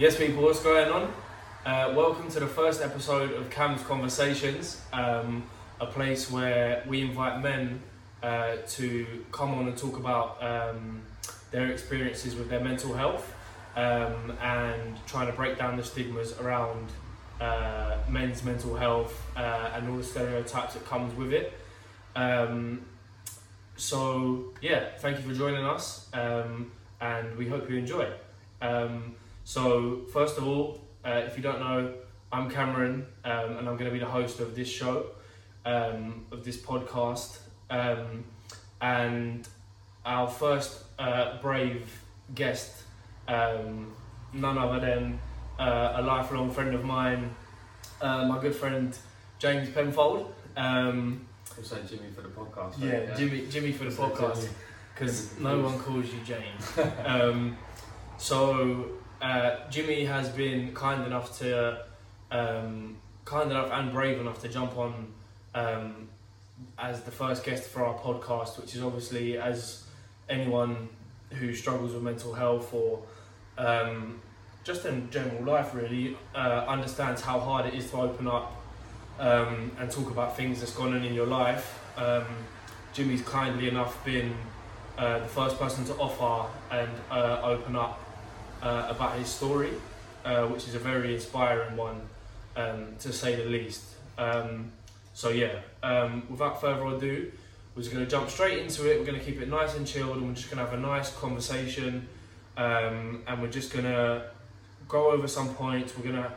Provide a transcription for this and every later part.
Yes, people, what's going on? Uh, welcome to the first episode of Cam's Conversations, um, a place where we invite men uh, to come on and talk about um, their experiences with their mental health um, and trying to break down the stigmas around uh, men's mental health uh, and all the stereotypes that comes with it. Um, so yeah, thank you for joining us, um, and we hope you enjoy. Um, so first of all, uh, if you don't know, I'm Cameron, um, and I'm going to be the host of this show, um, of this podcast, um, and our first uh, brave guest, um, none other than uh, a lifelong friend of mine, uh, my good friend James Penfold. Um, I'm saying Jimmy for the podcast. yeah, right? Jimmy, Jimmy for the podcast because no one calls you James. um, so uh, Jimmy has been kind enough to, um, kind enough and brave enough to jump on um, as the first guest for our podcast, which is obviously as anyone who struggles with mental health or um, just in general life really uh, understands how hard it is to open up um, and talk about things that's gone on in your life. Um, Jimmy's kindly enough been uh, the first person to offer and uh, open up uh, about his story, uh, which is a very inspiring one, um, to say the least. Um, so yeah, um, without further ado, we're just going to jump straight into it. We're going to keep it nice and chilled, and we're just going to have a nice conversation, um, and we're just going to go over some points. We're going to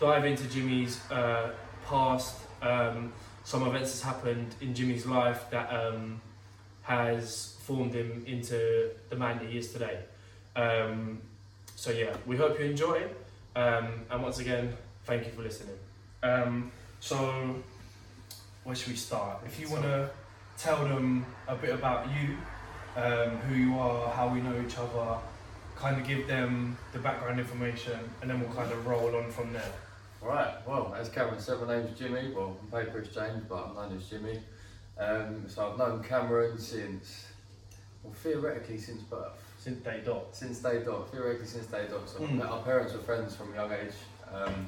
dive into Jimmy's uh, past, um, some events that's happened in Jimmy's life that um, has formed him into the man that he is today. Um, so yeah, we hope you enjoy, um, and once again, thank you for listening. Um, so, where should we start? If you want to tell them a bit about you, um, who you are, how we know each other, kind of give them the background information, and then we'll kind of roll on from there. Right, well, as Cameron said, my name's Jimmy. Well, on paper it's James, but I'm known as Jimmy. Um, so I've known Cameron since, well, theoretically since birth. Since day dot. Since day dot, theoretically since day dot. So Mm. our parents were friends from a young age, um,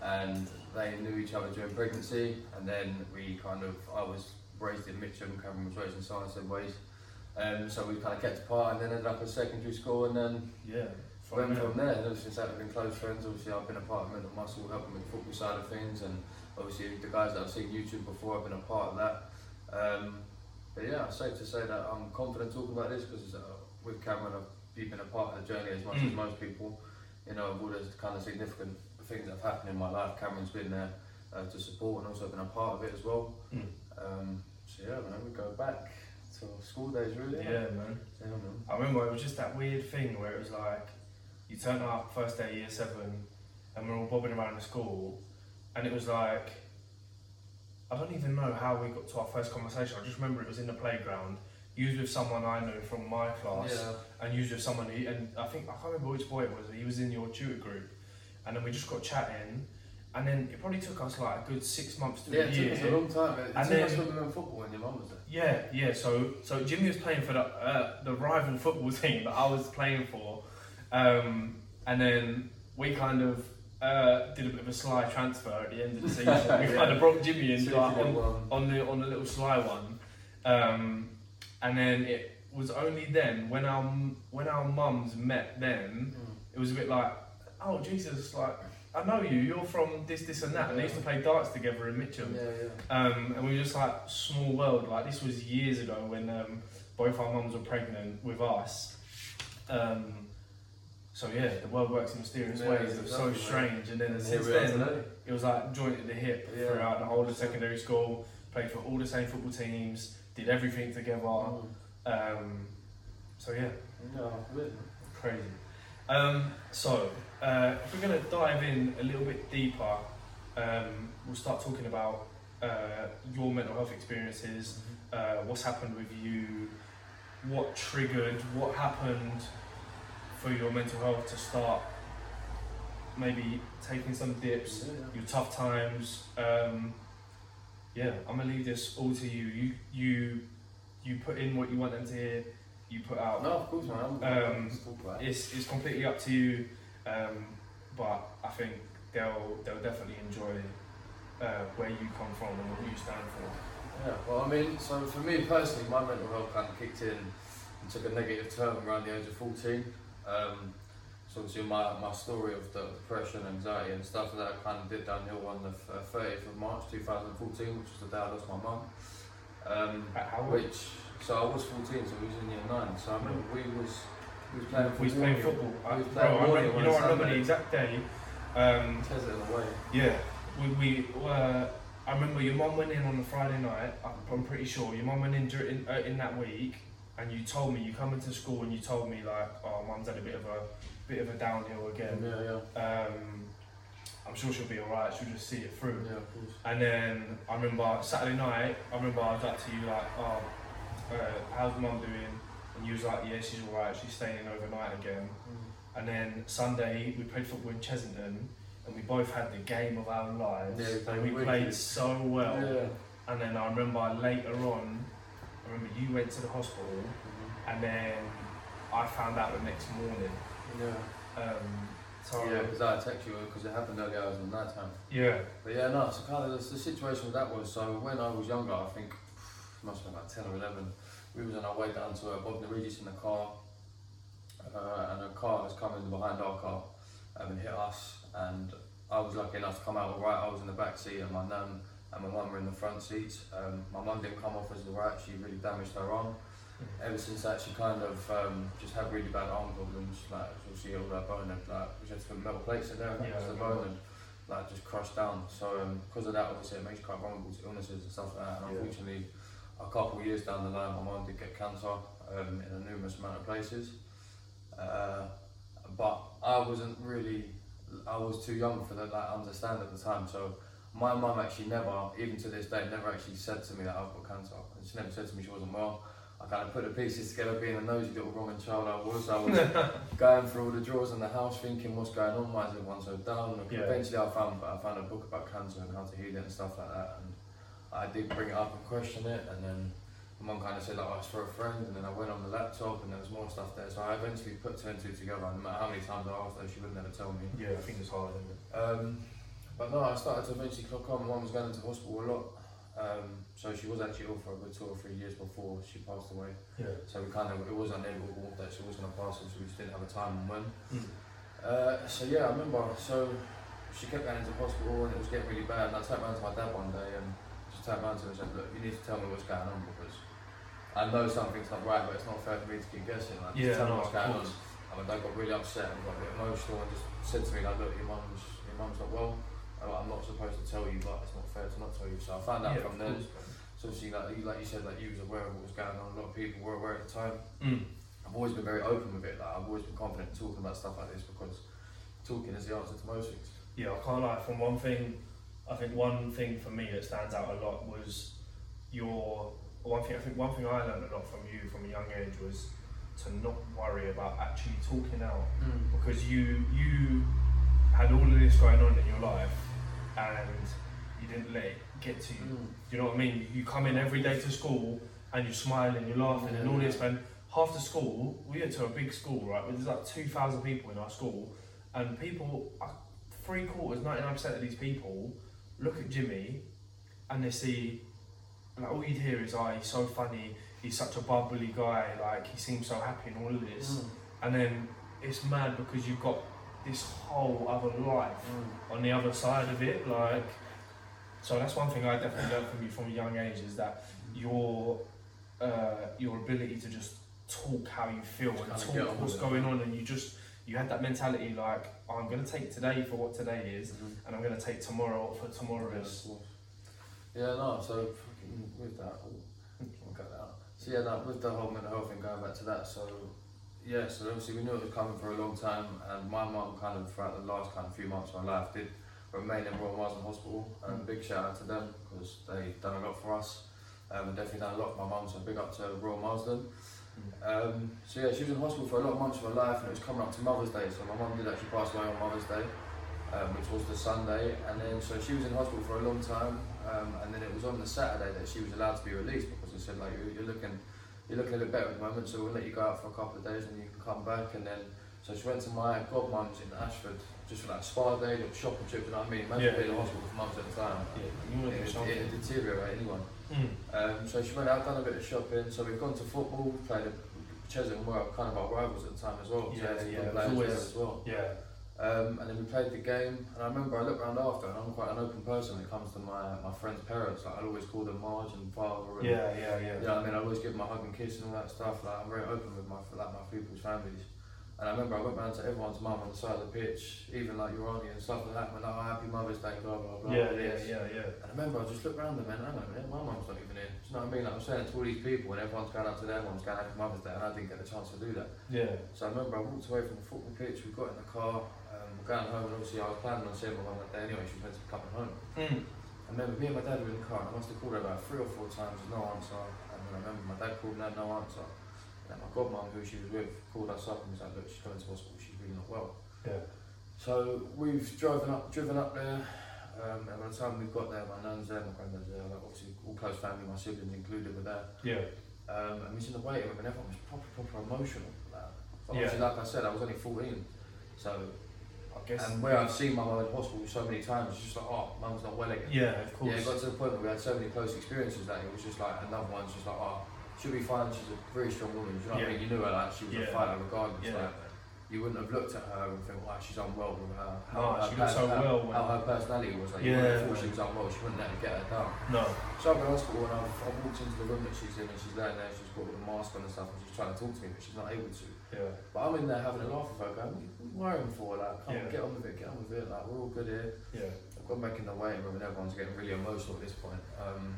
and they knew each other during pregnancy. And then we kind of, I was raised in Mitcham, Cameron was raised in Cirencester Ways. Um, so we kind of kept apart, and then ended up at secondary school, and then Yeah. went from there. And ever since that, we've been close friends. Obviously, I've been a part of Mental Muscle, helping with the football side of things, and obviously the guys that I've seen YouTube before, I've been a part of that. Um, but yeah, it's safe to say that I'm confident talking about this because it's, uh, with Cameron, I've you've been a part of the journey as much as Mm. most people. You know, of all those kind of significant things that have happened in my life, Cameron's been there uh, to support and also been a part of it as well. Mm. Um, so yeah, man, we go back to school days really. Yeah, man. Yeah, man. I remember it was just that weird thing where it was like, you turn up first day year seven, and we're all bobbing around the school, and it was like, I don't even know how we got to our first conversation. I just remember it was in the playground. Was with someone I know from my class, Yeah. and used with someone who, and I think I can't remember which boy it was. He was in your tutor group, and then we just got chatting, and then it probably took us like a good six months to Yeah, a it year. took us a long time. It And took us then- we were in football when your mum was there. Yeah, yeah. So so Jimmy was playing for the uh, the rival football team that I was playing for, um, and then we kind of uh, did a bit of a sly transfer at the end of the season. We Yeah. kind of brought Jimmy in like, on, on the on the little sly one, um, and then it was only then when our when our mums met. Then it was a bit like, oh Jesus, like I know you. You're from this this and that, and they used to play darts together in Mitcham. Yeah, yeah. Um, and we were just like small world. Like this was years ago when um, both our mums were pregnant with us. Um, so yeah, the world works in mysterious Yeah, ways. It was so strange. And then And since here we are then, today. it was like joint at the hip Yeah. throughout the whole of secondary school. Played for all the same football teams. Did everything together. Mm. Um, so yeah, crazy. Um, so, uh, if we're going to dive in a little bit deeper, um, we'll start talking about uh, your mental health experiences, uh, what's happened with you, what triggered, what happened for your mental health to start maybe taking some dips, your tough times. Um, yeah, I'm gonna leave this all to you. You you you put in what you want them to hear. You put out No, of course, man. Um, Let's talk about it. it's, it's completely up to you. Um, but I think they'll they'll definitely enjoy uh, where you come from and what you stand for. Yeah, well, I mean, so for me personally, my mental health kind of kicked in and took a negative turn around the age of 14. Um, so obviously my, my story of the depression, anxiety and stuff like that I kind of did downhill on the f- uh, 30th of March 2014, which was the day I lost my mum. Um, how which, so I was 14, so we was in year 9, so I remember we was, we was playing we was playing football. I, was bro, playing I remember, you know, I remember the exact day. Um, Tesla away. yeah, we, we uh, I remember your mum went in on the Friday night. I'm, I'm pretty sure your mum went in during uh, in that week, and you told me you come into school and you told me like, oh, mum's had a bit of a bit of a downhill again. Yeah, yeah, Um, I'm sure she'll be alright. She'll just see it through. yeah, of course. And then I remember Saturday night, I remember I was like to you like, oh, uh, how's mum doing? And you was like, yeah, she's alright, she's staying in overnight again. And then Sunday, we played football in Chessington, and we both had the game of our lives. Yeah, and we wicked. played so well. Yeah. And then I remember later on, I remember you went to the hospital, and then I found out the next morning. Yeah. Um, so Yeah, because I text you because it happened early hours in night time. yeah, But yeah, no, so kind of the, the situation with that was so when I was younger, I think it must have been like 10 or 11, we was on our way down to uh, Bognor Regis in the car, uh, and a car was coming behind our car um, and hit us. And I was lucky enough to come out alright. I was in the back seat, and my nan and my mum were in the front seats. Um, my mum didn't come off as alright, she really damaged her arm. Ever since that, she kind of um, just had really bad arm problems. Like, she all that bone had like, we had to put metal plates in there, and Yeah, yeah, the I bone and like just crushed down. So um, because of that, obviously, it makes you quite vulnerable to illnesses and stuff like that. And Yeah. unfortunately, a couple of years down the line, my mum did get cancer um, in a numerous amount of places. Uh, but I wasn't really, I was too young for that like understand at the time. So my mum actually never, even to this day, never actually said to me that I've got cancer. And she never said to me she wasn't well. I kind of put the pieces together, being a nosy little Roman child I was. I was going through all the drawers in the house, thinking what's going on, why is everyone so down? And Yeah. Eventually, I found I found a book about cancer and how to heal it and stuff like that. And I did bring it up and question it, and then my mum kind of said like, oh, it's for a friend, and then I went on the laptop, and there was more stuff there. So I eventually put two and two together. And no matter how many times I asked her, she would never tell me. yeah, I think it's hard, isn't it? Um, but no, I started to eventually clock on. My mum was going into hospital a lot. Um, so she was actually ill for a good two or three years before she passed away. Yeah. So we kind of, it was inevitable that she was going to pass, so we just didn't have a time and when. Mm. Uh, so yeah, I remember, so she kept going into hospital and it was getting really bad. And I turned around to my dad one day and just turned around to him and said, look, you need to tell me what's going on because I know something's not right, but it's not fair for me to keep guessing. Like, Yeah, tell me what's going on. And my dad got really upset and got a bit emotional and just said to me like, look, your mum's your mum's not well. I'm not supposed to tell you, but it's fair to not tell you. So I found out Yeah, from of course. So obviously, like, you- like you said, like you was aware of what was going on. A lot of people were aware at the time. Mm. I've always been very open with it. Like I've always been confident in talking about stuff like this because talking is the answer to most things. Yeah, I can't lie. From one thing, I think one thing for me that stands out a lot was your one thing. I think one thing I learned a lot from you from a young age was to not worry about actually talking out because you you had all of this going on in your life and didn't let it get to you. Do you know what I mean? You come in every day to school and you're smiling, you're laughing, and all this. And half the school, we went to a big school, right? There's like two thousand people in our school, and people, uh, three quarters, ninety nine percent of these people look at Jimmy, and they see, like all you'd hear is, "Oh, he's so funny. He's such a bubbly guy. Like he seems so happy and all of this." Mm. And then it's mad because you've got this whole other life mm. on the other side of it. Like, so that's one thing I definitely learned from you from a young age is that your uh, your ability to just talk how you feel Just and talk what's going on, and you just you had that mentality like oh, I'm gonna take today for what today is, and I'm gonna take tomorrow for tomorrow is. Yeah, no, so with that, oh, I'll cut that out. So yeah, no, with the whole mental health thing, going back to that, so yeah, so obviously we knew it was coming for a long time, and my mum kind of throughout the last kind of few months of my life did remain in Royal Marsden Hospital, and big shout out to them because they've done a lot for us. Um, and definitely done a lot for my mum, so big up to Royal Marsden. Um, so yeah, she was in hospital for a lot of months of her life, and it was coming up to Mother's Day. So my mum did actually pass away on Mother's Day, um, which was the Sunday, and then so she was in hospital for a long time, um, and then it was on the Saturday that she was allowed to be released because they said like you're, you're looking, you're looking a bit better at the moment, so we'll let you go out for a couple of days and you can come back. And then So she went to my godmum's in Ashford just for like spa day, little shopping trip. You know what I mean? Imagine Yeah. being in hospital for months at a time. Yeah, you want to It, do something. it, deteriorate anyone. Mm. Um, so she went out, done a bit of shopping. So we've gone to football, played a Chesham were kind of our rivals at the time as well. So Yeah, some yeah, good it was players always- as well. Yeah. Um, and then we played the game, and I remember I looked around after, and I'm quite an open person when it comes to my, my friends' parents. Like I always call them Marge and father. And, Yeah, yeah, yeah. You know what I mean? I always give them a hug and kiss and all that stuff. Like I'm very open with my like my people's families. And I remember I went round to everyone's mum on the side of the pitch, even like your auntie and stuff like that. When like, oh, happy Mother's Day, blah blah blah. Yeah, yeah, yeah, yeah. And I remember I just looked around them and hang on a minute, my mum's not even in. Do you know what I mean? Like I'm saying to all these people, and everyone's going up to their mum's going happy Mother's Day, and I didn't get a chance to do that. Yeah. So I remember I walked away from the football pitch. We got in the car, um, we're going home, and obviously I was planning on seeing my mum that day anyway. She was meant to be coming home. Mm. I remember me and my dad were in the car and I must have called her about three or four times, there's no answer. And then I remember my dad called and had no answer. And my godmum, who she was with, called us up and was like, look, she's going to hospital, she's really not well. Yeah. So we've driven up, driven up there, um, and by the time we got there, my nan's there, my granddad's there, like obviously all close family, my siblings included were there. Yeah. Um, and we was in the waiting room and everyone was proper, proper emotional. Like, but Yeah. obviously, like I said, I was only 14. So, I guess. and where I've seen my mum in hospital so many times, it's just like, oh, mum's not well again. Yeah, of course. Yeah, it got to the point where we had so many close experiences that it was just like another one's just like, oh, she'll be fine. She's a very strong woman. Do you know what Yeah. I mean? You knew her like she was Yeah. a fighter regardless. yeah. Like, you wouldn't have looked at her and think, wow, she's unwell with her. No, her she looked so how, well when- How her personality was. Like, you Yeah. have thought she was unwell. She wouldn't let her get her down. No. So I'm in hospital and I've, I've walked into the room that she's in and she's laying there. And she's got a mask on and stuff and she's trying to talk to me, but she's not able to. Yeah. But I'm in there having a laugh with her, going, what are you worrying for? Like, come on, Yeah. get on with it, get on with it. Like, we're all good here. Yeah. I've gone back in the waiting room and everyone's getting really emotional at this point. Um,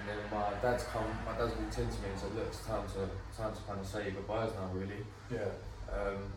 and then my dad's come, my dad's walked into me and said, look, it's time to, time to kind of say your goodbyes now, really. Yeah. Um,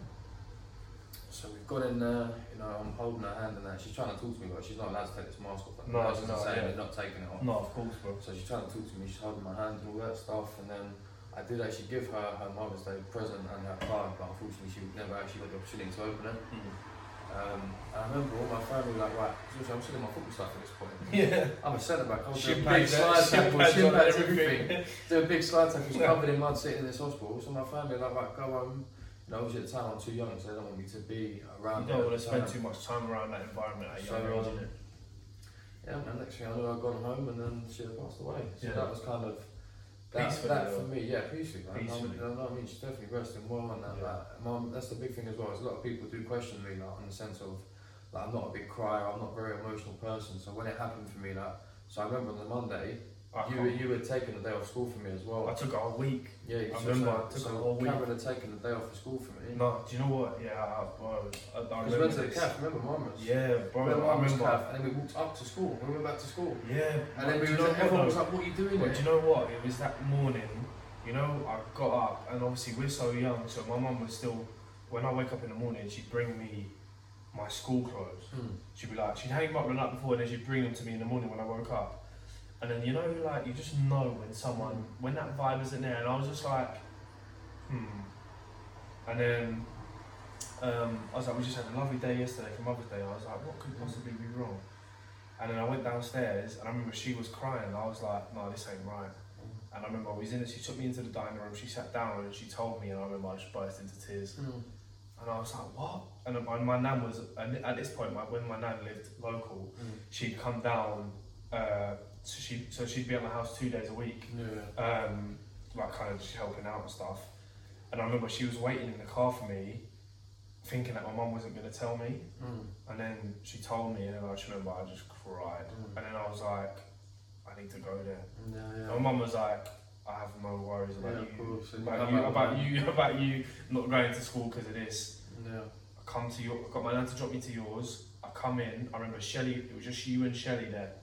so we've got in there, you know, I'm holding her hand and that. She's trying to talk to me, but she's not allowed to take this mask off. No, I was just no, saying, yeah. they're not taking it off. No, of course, bro. So she's trying to talk to me, she's holding my hand and all that stuff. And then I did actually give her her Mother's Day present and her card, but unfortunately she never actually got the opportunity to open it. Mm. Um, I remember all my family were like, right, I'm still in my football stuff at this point. Yeah. I'm a centre back. I'll do a Shin big slide shin tackle, pads shin pads, everything. everything. Do a big slide tackle, Yeah. covered in mud, sitting in this hospital. So my family were like, right, go home. You know, obviously at the time I'm too young, so they don't want me to be around. You don't want to spend too much time around that environment at So, young age, um? Yeah, man. Next thing I knew, I'd gone home, and then she had passed away. So Yeah. that was kind of. That, Peacefully, that for me, yeah, peacefully, man. Peacefully. Know what I mean? She's definitely resting well, and that, Yeah. that. Mum, that's the big thing as well. Is a lot of people do question me, like, in the sense of, like, I'm not a big crier. I'm not a very emotional person. So when it happened for me, like, so I remember on the Monday, I, you can't- you had taken the day off school for me as well. I took a whole week. yeah, I so, remember so, I took so a whole week. Cameron had taken the day off for school for me. No, do you know what? Yeah, I, bro, I, I Because we remember went to the this. calf. Remember, mum was. Yeah, bro, Remember, I mum was remember. calf, and then we walked up to school. We went back to school. Yeah, And then but we do you was, know what, everyone though? was like, "What are you doing But there?" do you know what? It was that morning. You know, I got up and obviously we're so young, so my mum was still. When I wake up in the morning, she'd bring me my school clothes. Hmm. She'd be like, she'd hang them up the night before, and then she'd bring them to me in the morning when I woke up. And then you know, like you just know when someone, when that vibe isn't there, and I was just like, hmm. And then um, I was like, we just had a lovely day yesterday for Mother's Day. I was like, what could possibly be wrong? And then I went downstairs, and I remember she was crying. I was like, no, this ain't right. And I remember I was in it. She took me into the dining room. She sat down and she told me, and I remember I just burst into tears. Hmm. And I was like, what? And my, my nan was, and at this point, my, when my nan lived local, Hmm. she'd come down, uh, so, she, so she'd be at my house two days a week, Yeah. um, like kind of just helping out and stuff. And I remember she was waiting in the car for me, thinking that my mum wasn't going to tell me. Hmm. And then she told me, and I just remember I just cried. Mm. And then I was like, I need to go there. Yeah, yeah. my mum was like, I have no worries about you. of course. And About you, about you, about you not going to school because of this. Yeah. I come to your, I got my nan to drop me to yours. I come in. I remember Shelley. It was just you and Shelley there.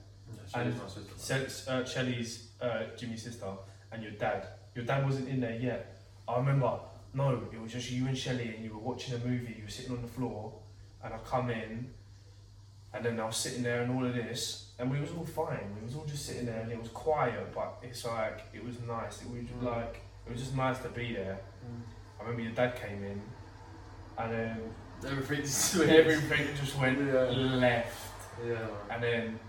And. Se- uh, Shelley's uh, Jimmy's sister and your dad. Your dad wasn't in there yet. I remember. No, it was just you and Shelley, and you were watching a movie. You were sitting on the floor, and I come in, and then I was sitting there and all of this, and we was all fine. We was all just sitting there, and it was quiet, but it's like it was nice. It was just Mm. like it was just nice to be there. Hmm. I remember your dad came in, and then Everything just went. everything just went Yeah. left. Yeah. And then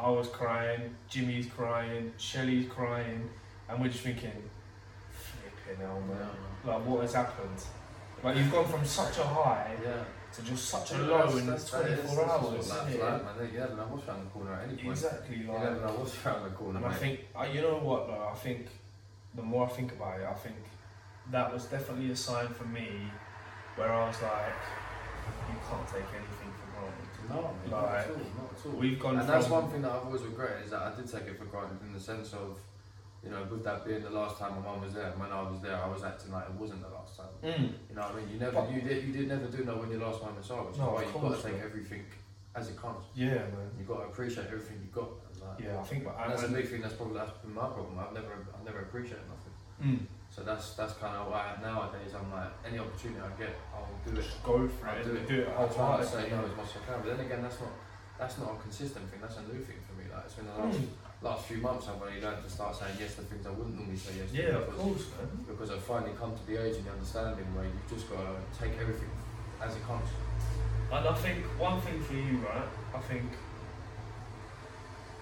I was crying, Jimmy's crying, Shelley's crying, and we're just thinking, flipping hell, man. man. Like, what has happened? Like you've gone from such a high Yeah. to just such a Yeah, low in that's- that is- 24 hours. it? like, man. You never know what's around the corner at any point. Exactly, You like. never know what's around the corner, And I think, uh, you know what though, I think the more I think about it, I think that was definitely a sign for me where I was like, you can't take anything. No, not Like, at all, not at all. We've gone And from. that's one thing that I've always regretted is that I did take it for granted in the sense of, you know, with that being the last time my mum was there, when I was there, I was acting like it wasn't the last time. Mm. You know what I mean? You never, But- you did, you did never do know when your last moments are, which is No, why of you've got course, to take bro. everything as it comes. Yeah, man. You've got to appreciate everything you've got. And, like, Yeah, I think. And that's a and- big thing. That's probably that's been my problem. I've never, I've never appreciated nothing. Mm. So that's that's kind of why nowadays I'm like any opportunity I get, I'll do it. Just go for I'll it. do it. Do it I'll try to say no as much as I can. But then again, that's not that's not a consistent thing. That's a new thing for me. Like it's been the last Mm. last few months I've only learned to start saying yes to things I wouldn't normally say yes to. Yeah, of because, course, man. because I've finally come to the age and the understanding where you've just got to take everything as it comes. And I think one thing for you, right? I think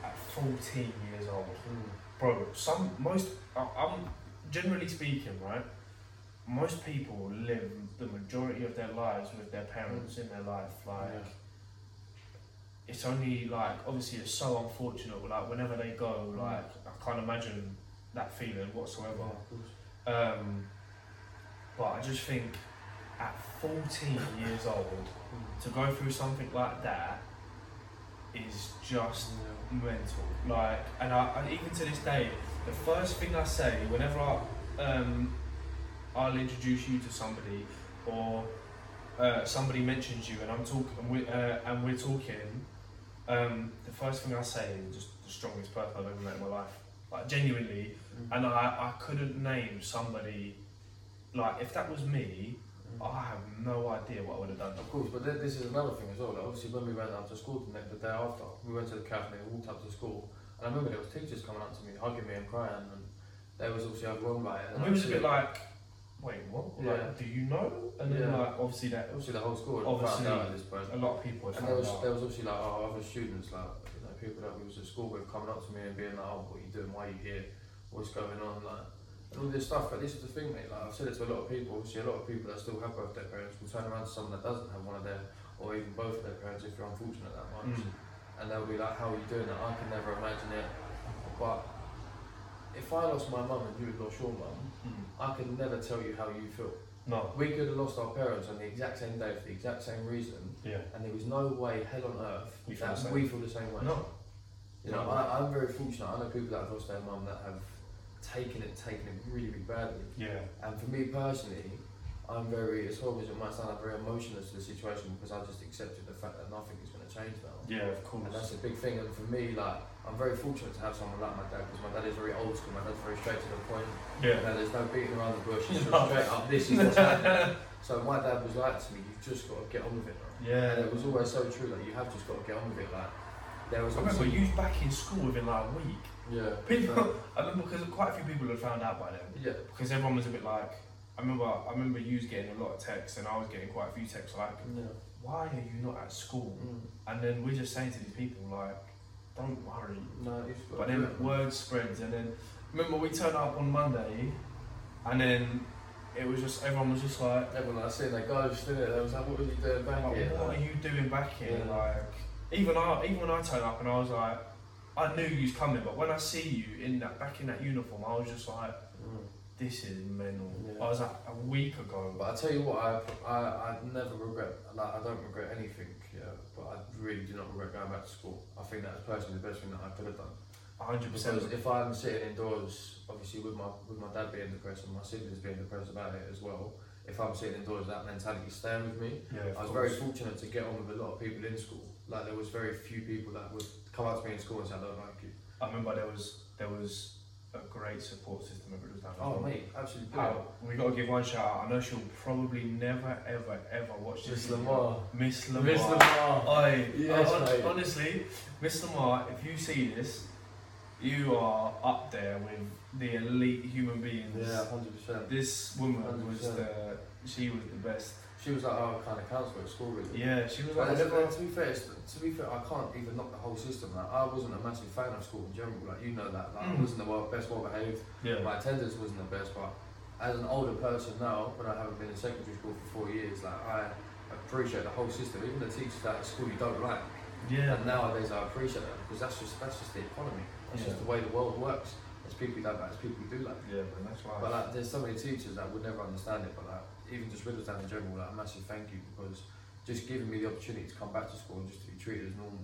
at 14 years old, bro, some most I- I'm generally speaking, right? Most people live the majority of their lives with their parents in their life. Like Yeah. it's only like obviously it's so unfortunate. but, Like whenever they go, like I can't imagine that feeling whatsoever. Um, but I just think at 14 years old to go through something like that is just mental. Like, and I, and even to this day, the first thing I say whenever I, um, I'll introduce you to somebody or uh, somebody mentions you and I'm talking we, uh, and we're talking, um, the first thing I say is just the strongest person I've ever met in my life. Like genuinely, and I, I couldn't name somebody like if that was me, I have no idea what I would have done. Of course, but then this is another thing as well. Like obviously, when we went out to school the, next, the day after, we went to the cafe and walked up to school. And I remember there was teachers coming up to me, hugging me and crying, and they was obviously overwhelmed by it. And we was a bit like, wait, what? Yeah. Like, do you know? And then Yeah. like obviously that obviously the whole school Obviously, found out at this point. a lot of people And there was out. there was obviously like our other students, like you know, people that we was at school with, coming up to me and being like, "Oh, what are you doing? Why are you here? What's going on?" Like, and all this stuff. But this is the thing, mate. Like I've said it to a lot of people. Obviously, a lot of people that still have both their parents will turn around to someone that doesn't have one of their, or even both of their parents, if you're unfortunate that much, Mm. And they'll be like, "How are you doing that? I can never imagine it." But if I lost my mum and you had lost your mum, Mm. I can never tell you how you feel. No. We could have lost our parents on the exact same day for the exact same reason, Yeah. and there was no way, hell on earth, We feel that the same. we feel the same way. No. You know, No. I, I'm very fortunate. I know people that have lost their mum that have taken it, taken it really, really badly. Yeah. And for me personally, I'm very, as horrible as it might sound, I'm very emotionless to the situation because I just accepted the fact that nothing is going to change now. Yeah, of course. And that's a big thing. And for me, like, I'm very fortunate to have someone like my dad because my dad is very old school. My dad's very straight to the point. You Yeah. know, there's no beating around the bush. It's No. straight up. This is what's happening. So my dad was like to me, "You've just got to get on with it." Yeah. And it was always so true that you have just got to get on with it. Like there was I remember you back in school within like a week. yeah, People, uh-huh. I remember because quite a few people had found out by then. yeah, Because everyone was a bit like, I remember, I remember you was getting a lot of texts and I was getting quite a few texts like, yeah. why are you not at school? Mm. And then we're just saying to these people like, don't worry. No, But then it. word spreads, and then remember we turned up on Monday, and then it was just everyone was just like, Everyone I seen that ghost in it. They was like, "What are you doing back like, here?" what are you doing back here? Yeah. Like even I, even when I turned up and I was like, I knew you was coming, but when I see you in that back in that uniform, I was just like. This is mental. Yeah. I was like a week ago, But I tell you what, I, I I never regret. Like I don't regret anything. Yeah, but I really do not regret going back to school. I think that's personally the best thing that I could have done. hundred percent. Because if I'm sitting indoors, obviously with my with my dad being depressed and my siblings being depressed about it as well, if I'm sitting indoors, that mentality staying with me. Yeah, I was very fortunate to get on with a lot of people in school. Like there was very few people that would come up to me in school and say, "I don't like you." I remember there was there was a great support system at Riddlesdown. Oh mate, absolutely brilliant. How we got to give one shout out. I know she'll probably never, ever, ever watch this. Miss. Lamar. Miss Lamar. Miss Lamar. Oi, Yes, hon- mate. honestly, Miss Lamar, if you see this, you are up there with the elite human beings. Yeah, hundred percent. This woman was 100%. the, she was the best. She was like our kind of counselor at school, really. Yeah, she was like, to, to be fair, to be fair, I can't even knock the whole system. Like, I wasn't a massive fan of school in general. Like you know that. Like, I Mm. wasn't the well, best well behaved. yeah, My attendance wasn't the best, but as an older person now, when I haven't been in secondary school for four years, like I appreciate the whole system, even the teachers at school you don't like. Yeah. And nowadays I appreciate that because that's just that's just the economy. That's Yeah. just the way the world works. There's people you don't like, there's people you do like. Yeah, but that's why. But like, there's so many teachers that would never understand it. But like, even just Riddlesdown in general, like, a massive thank you because just giving me the opportunity to come back to school and just to be treated as normal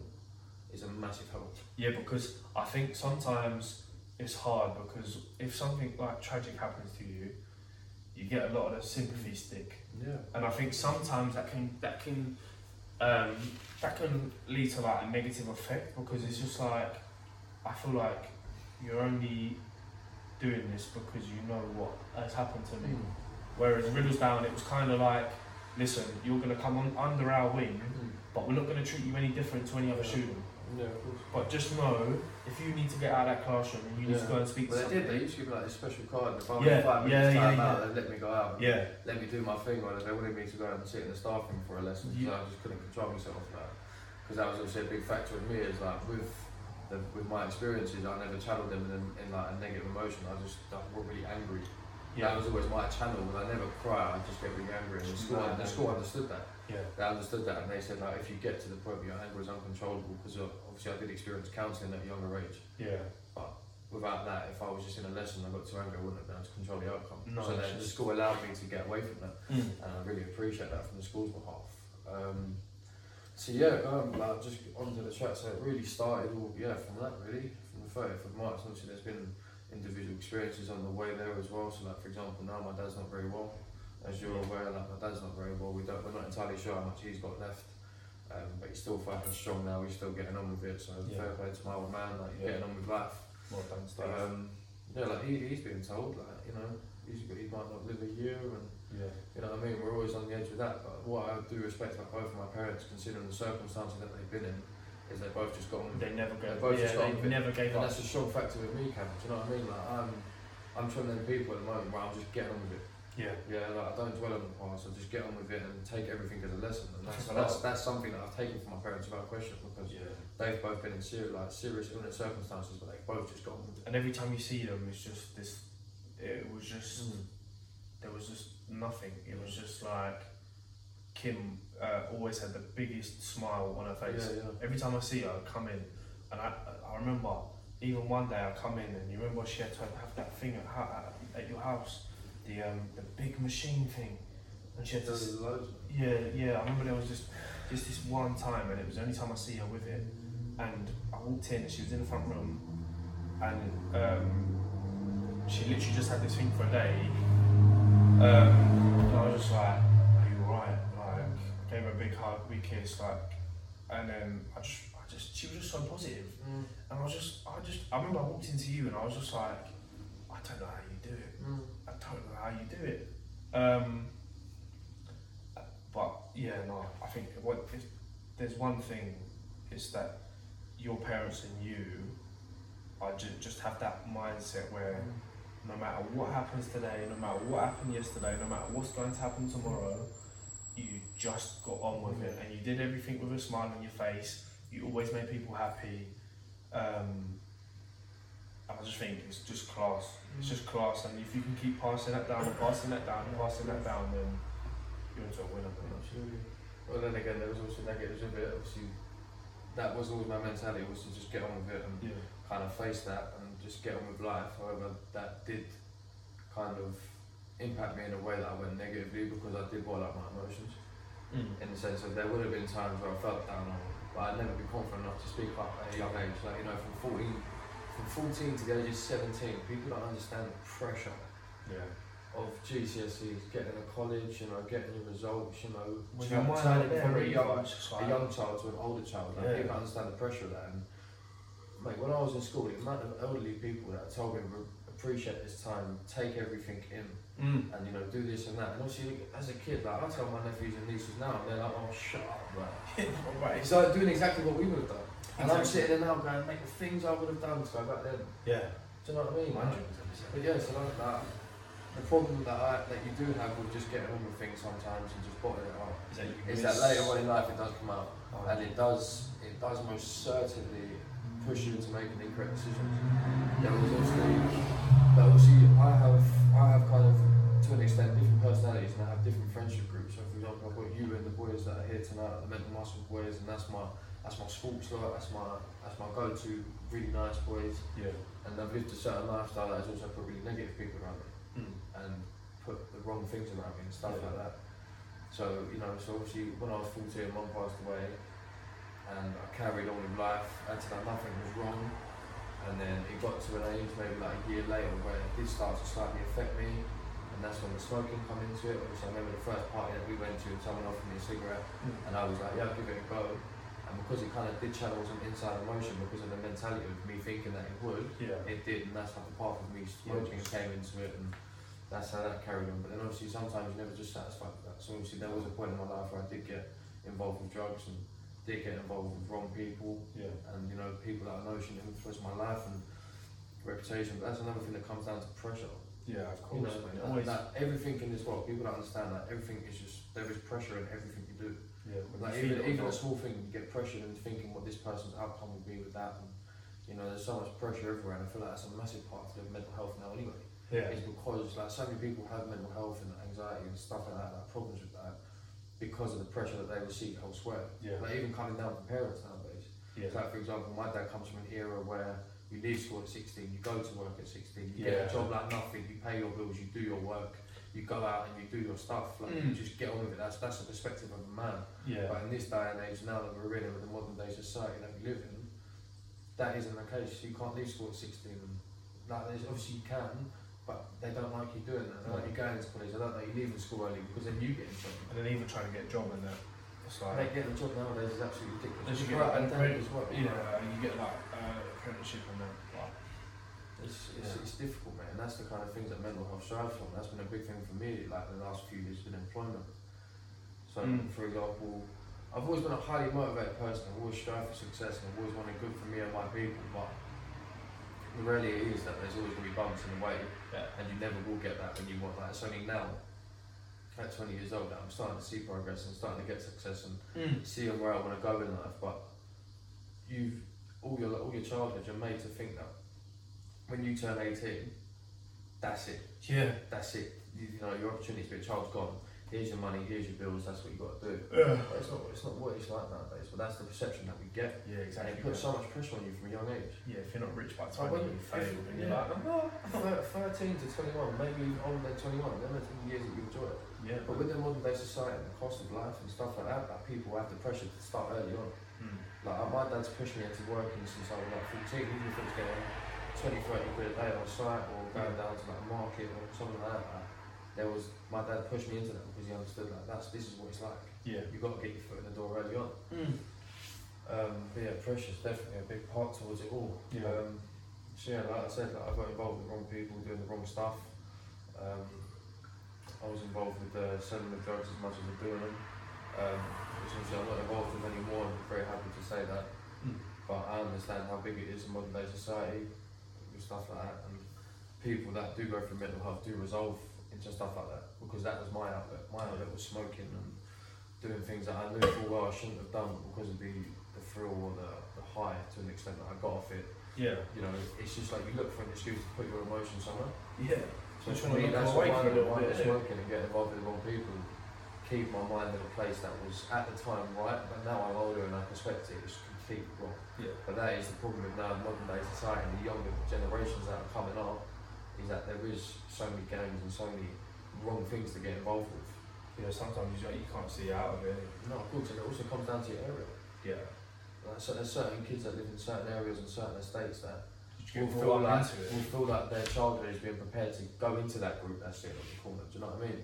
is a massive help. Yeah, because I think sometimes it's hard because if something like tragic happens to you, you get a lot of the sympathy stick, Yeah. and I think sometimes that can that can um, that can lead to like a negative effect because it's just like I feel like you're only doing this because you know what has happened to me. Whereas Riddlesdown, it was kind of like, listen, you're gonna come on under our wing, mm-hmm. but we're not gonna treat you any different to any other Yeah. student. Yeah, of course. But just know if you need to get out of that classroom and you need to go and speak But to they did. They used to give me like this special card. If I Yeah, had five minutes yeah, time yeah. out, they'd let me go out. Yeah, Let me do my thing, or they wanted me to go out and sit in the staff room for a lesson because Yeah. I just couldn't control myself. Because that was also a big factor with me. Is like with the, with my experiences, I never channeled them in, in like a negative emotion. I just I got really angry. That yeah, was always my channel. When I never cry, I just get really angry. And the school, Right, the school understood that. yeah, They understood that, and they said like, if you get to the point where your anger is uncontrollable, because obviously I did experience counselling at a younger age. yeah, But Without that, if I was just in a lesson and I got too angry, I wouldn't have been able to control the outcome. No, so then the school allowed me to get away from that, mm. and I really appreciate that from the school's behalf. Um, so yeah, um, like just onto the chat. So it really started all yeah from that really from the 30th of March. Obviously, there's been individual experiences on the way there as well. So like for example, now my dad's not very well. As you're aware, like my dad's not very well. We don't, we're not entirely sure how much he's got left. Um, but he's still fighting strong now. He's still getting on with it. So Yeah. fair play to my old man. Like Yeah. getting on with life. Well done, Steve. Um, yeah, like he, he's being told, like you know, he's, he might not live a year, and yeah, you know what I mean. We're always on the edge with that. But what I do respect about both of my parents, considering the circumstances that they've been in, is they both just got on they never They're gave. both Yeah, just got they never gave And up. that's a strong factor with me, Cam. Do you know what I mean? Like I'm, I'm them people at the moment where I'm just getting on with it. Yeah, Yeah, like I don't dwell on the past. I just get on with it and take everything as a lesson. And that's that's, that's something that I've taken from my parents without question because yeah. they've both been in serious, like serious illness circumstances, but they've both just got on with it. And every time you see them, it's just this. It was just mm. there was just nothing. It was mm. just like Kim uh, always had the biggest smile on her face. Yeah, yeah. Every time I see her, I come in, and I, I remember even one day I come in and you remember she had to have that thing at, at your house, the um, the big machine thing, and she had to. Yeah, yeah. I remember there was just just this one time, and it was the only time I see her with it. And I walked in, and she was in the front room, and um, she literally just had this thing for a day. Um, and I was just like, a big hug, big kiss, like, and then I just, I just, she was just so positive, Mm. and I was just, I just, I remember I walked into you, and I was just like, I don't know how you do it. Mm. I don't know how you do it. Um, but yeah, no, I think what if there's one thing is that your parents and you are ju- just have that mindset where no matter what happens today, no matter what happened yesterday, no matter what's going to happen tomorrow, you just got on with it and you did everything with a smile on your face. You always made people happy. Um, I just think it's just class. It's just class, and if you can keep passing that down, passing that down, passing that down, then you're into a winner. Absolutely. Well, then again, there was also negatives with it. Obviously, that was always my mentality was to just get on with it and Yeah. kind of face that and just get on with life. However, that did kind of impact me in a way that I went negatively because I did boil up my emotions. In the sense of there would have been times where I felt down on, but I'd never been confident enough to speak up at a young age. Like you know, from 14, from 14 to the age of 17, people don't understand the pressure Yeah. of GCSEs, getting a college, you know, getting your results, you know, When turn- your mind turning from a young, a young child to an older child. Like, Yeah. People understand the pressure of that. And mate, when I was in school, the amount of elderly people that told me "Re- appreciate this time, take everything in, Mm. and you know, do this and that. And obviously, as a kid, like I tell my nephews and nieces now, and they're like, "Oh, shut up!" Like, right. it's like doing exactly what we would have done. And I'm Exactly. sitting there now going, "Make the things I would have done to go back then." Yeah. Do you know what I mean? Like, 100%. but yeah, so like that, the problem that I, that you do have with just getting on with things sometimes and just bottling it up Is that, you is that later on in life it does come out Oh, and it does it does most certainly push you into making incorrect decisions. There was obviously, but obviously I have I have kind of to an extent, different personalities and I have different friendship groups. So, for example, I've got you and the boys that are here tonight, at the mental muscle boys, and that's my that's my sports lot. That's my that's my go-to really nice boys. Yeah. And I've lived a certain lifestyle that has also put really negative people around me Mm. and put the wrong things around me and stuff Yeah. like that. So you know, so obviously when I was 14, mum passed away, and I carried on with life. and Until that nothing was wrong. And then it got to an age, maybe like a year later, where it did start to slightly affect me. And that's when the smoking come into it. Obviously, I remember the first party that we went to, and someone offered me a cigarette, hmm. and I was like, yeah, I'll give it a go. And because it kind of did channel some inside emotion because of the mentality of me thinking that it would, Yeah. it did, and that's like a part of me smoking came into it, and that's how that carried on. But then obviously sometimes you're never just satisfied with that. So obviously there was a point in my life where I did get involved with drugs and did get involved with wrong people, Yeah. and you know people that I know shouldn't influence my life and reputation. But that's another thing that comes down to pressure. Yeah, of You course. know, man. that- Always. that everything in this world, people don't understand that everything is just there is pressure in everything you do. yeah. Like you even, even a small thing, you get pressured into thinking what this person's outcome will be with that, and you know, there's so much pressure everywhere, and I feel like that's a massive part of mental health now. Anyway, Yeah. is because like so many people have mental health and anxiety and stuff like that, like problems with that, because of the pressure that they receive elsewhere. Yeah. Like even coming down from parents nowadays. Yeah. Like for example, my dad comes from an era where you leave school at 16, you go to work at 16, you get a job like nothing, you pay your bills, you do your work, you go out and you do your stuff, like you Mm. just get on with it. That's that's the perspective of a man. Yeah. But in this day and age, now that we're in it with the modern day society that we live in, that isn't the case. You can't leave school at 16. And, like, there's, obviously you can, but they don't like you doing that. They don't like you going to college. They don't like you leaving school early because then you get in trouble. And then even trying to get a job and that. It's like. They get a job nowadays is absolutely ridiculous. Should It's get right an and down as well. Yeah, you get like uh, apprenticeship and that. Like, It's, it's, Yeah. it's difficult, man. And that's the kind of things that mental health strives for. And that's been a big thing for me, like the last few years, been employment. So, Mm. for example, I've always been a highly motivated person. I've always strived for success and I've always wanted good for me and my people. But the reality is that there's always going to be bumps in the way, yeah. and you never will get that when you want that. It's only now, at 20 years old, that I'm starting to see progress and starting to get success and Mm. seeing where I want to go in life, but you've all your all your childhood you're made to think that when you turn 18, that's it, Yeah. that's it. You, you know your opportunity to be a child's gone. Here's your money, here's your bills. That's what you got to do. Yeah. But it's not it's not what it's like nowadays. But that's the perception that we get, Yeah, and exactly. it puts so much pressure on you from a young age. Yeah, if you're not rich by So 20, when you fail. if- and you're yeah, like, Thir- 13 to 21, maybe even older than 21. Them are the years that you enjoy it. yeah. But with the modern day society and the cost of life and stuff like that, like people have the pressure to start early on. Mm. Like uh, my dad's pushed me into working since I was like 14, even if it was getting 20, 30 quid a day on site or going down to like a market or something like that. There was my dad pushed me into that because he understood like that's this is what it's like. Yeah. You got to get your foot in the door early on. Mm. Um, but yeah, pressure's definitely a big part towards it all. Yeah. Um, so yeah, like I said, like I got involved with the wrong people doing the wrong stuff. Um, I was involved with uh, selling the drugs as much as I'm doing them. Um, which obviously I'm not involved with anymore. I'm very happy to say that. Mm. But I understand how big it is in modern day society with stuff like that. And people that do go through mental health do resolve into stuff like that because that was my outlet. My outlet was smoking and doing things that I knew full well I shouldn't have done because of the, the thrill or the, the high to an extent that I got off it. Yeah. You know, it's just like you look for an excuse to put your emotions somewhere. Yeah. So Just for me, that's away what for a mine little mine bit, was working and getting involved with the wrong people. Keep my mind in a place that was at the time right, but now I'm older and I respect it. It's completely wrong. Yeah. But that is the problem with now modern day society and the younger generations that are coming up is that there is so many gangs and so many wrong things to get involved with. Yeah, sometimes you, you can't see out of it. No, of course, and it also comes down to your area. Yeah. Like, so there's certain kids that live in certain areas and certain estates that You will feel like will feel like their childhood is being prepared to go into that group that's sitting on the corner. Do you know what I mean?